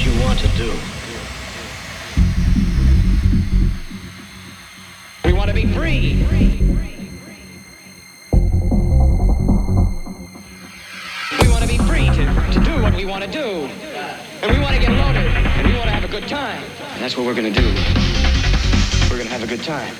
that you want to do? We want to be free. We want to be free to, to do what we want to do. And we want to get loaded. And we want to have a good time. And that's what we're going to do. We're going to have a good time.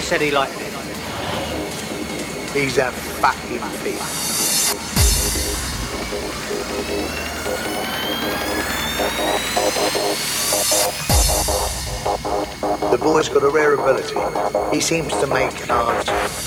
He said he liked it. He's a fucking fish. The boy's got a rare ability. He seems to make an art.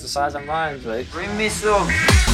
The size of mine? Bring me some.